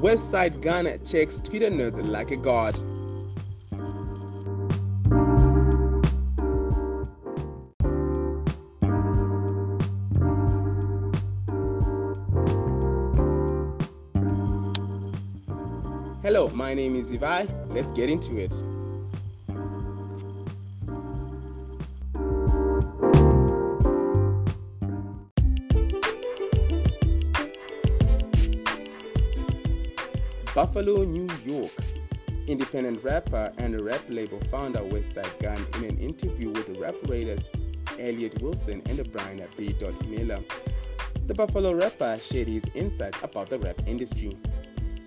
Westside Gunn checks Twitter nerds like a god. Hello, my name is Ivi. Let's get into it. Buffalo, New York. Independent rapper and rap label founder Westside Gunn in an interview with rap raiders Elliott Wilson and Brian B. Miller. The Buffalo rapper shared his insights about the rap industry,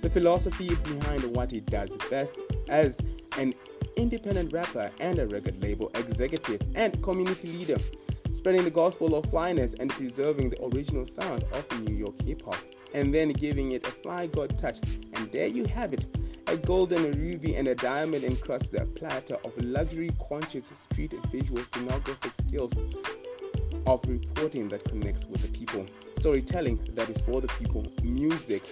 the philosophy behind what he does best as an independent rapper and a record label executive and community leader, spreading the gospel of flyness and preserving the original sound of New York hip hop and then giving it a fly god touch. And there you have it a golden ruby and a diamond encrusted platter of luxury conscious street visual stenographer skills of reporting that connects with the people, storytelling that is for the people, music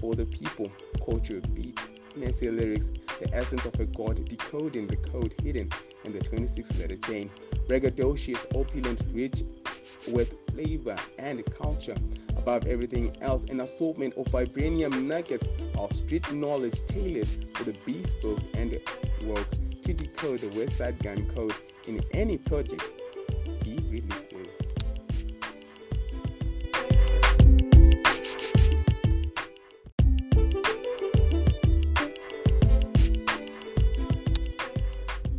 for the people, culture, beat, messy lyrics, the essence of a god decoding the code hidden in the 26 letter chain, braggadocious, opulent, rich with flavor and culture, above everything else, an assortment of vibranium nuggets of street knowledge tailored for the bespoke and woke to decode the Westside Gunn code in any project he releases.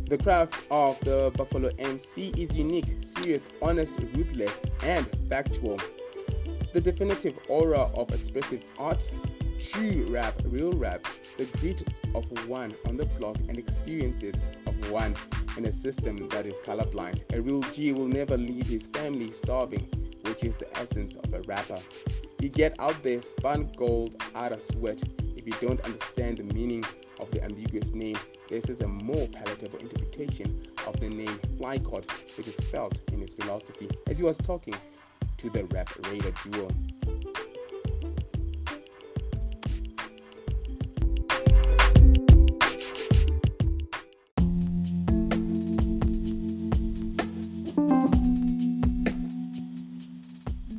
The craft of the Buffalo MC is unique, serious, honest, ruthless, and factual. The definitive aura of expressive art, true rap, real rap, the grit of one on the block and experiences of one in a system that is colorblind. A real G will never leave his family starving, which is the essence of a rapper. You get out there spun gold out of sweat if you don't understand the meaning of the ambiguous name this is a more palatable interpretation of the name Fly God, which is felt in his philosophy as he was talking to the rap raider duo.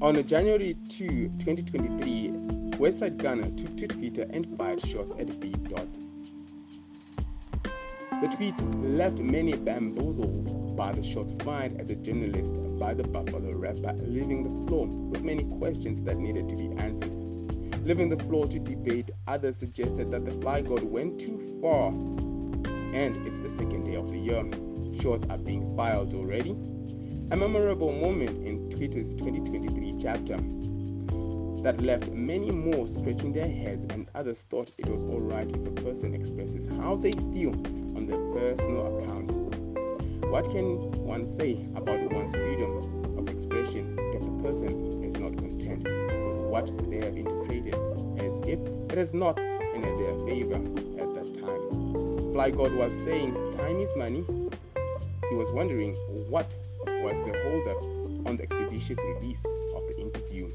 On January 2, 2023, Westside Gunn took to Twitter and fired shots at B. The tweet left many bamboozled by the shots fired at the journalist by the Buffalo rapper, leaving the floor with many questions that needed to be answered. Leaving the floor to debate, others suggested that the fly god went too far, and it's the second day of the year. Shots are being filed already. A memorable moment in Twitter's 2023 chapter that left many more scratching their heads, and others thought it was alright if a person expresses how they feel on their personal account. What can one say about one's freedom of expression if the person is not content with what they have interpreted as if it is not in their favor at that time? Fly God was saying, Time is money. He was wondering what was the holdup on the expeditious release of the interview.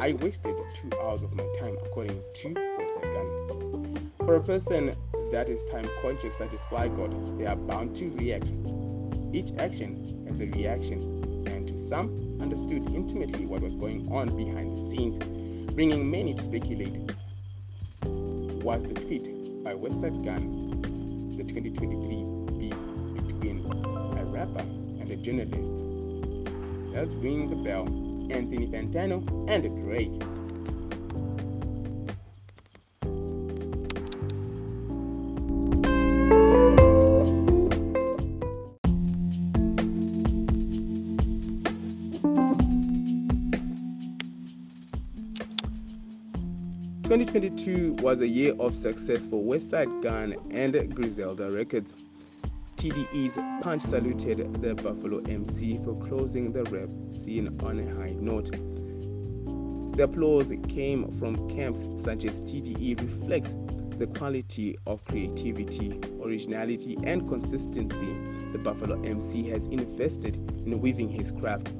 I wasted two hours of my time, according to Westside Gunn. For a person that is time conscious, Fly God, they are bound to react. Each action has a reaction, and to some, understood intimately what was going on behind the scenes, bringing many to speculate. Was the tweet by Westside Gunn the 2023 beef between a rapper and a journalist? That rings a bell Anthony Fantano, and Drake. Twenty twenty two was a year of success for Westside Gunn and Griselda Records. TDE's Punch saluted the Buffalo MC for closing the rap scene on a high note. The applause came from camps such as TDE reflects the quality of creativity, originality, and consistency the Buffalo MC has invested in weaving his craft,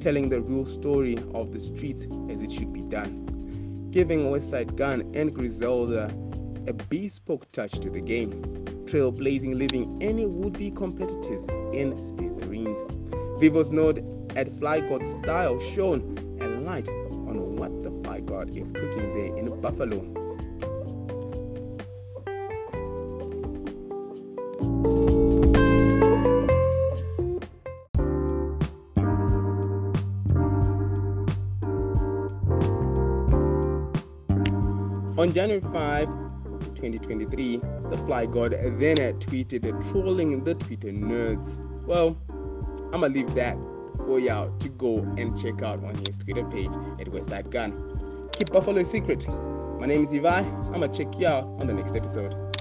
telling the real story of the streets as it should be done. Giving Westside Gunn and Griselda a bespoke touch to the game, trailblazing leaving any would-be competitors in smithereens. Vivo's note at Fly style shone a light on what the Fly God is cooking there in Buffalo. On January 5, 2023, the Fly God then tweeted trolling the Twitter nerds. Well, I'ma leave that for y'all to go and check out on his Twitter page at Westside Gunn. Keep Buffalo secret. My name is Ivi. I'ma check y'all on the next episode.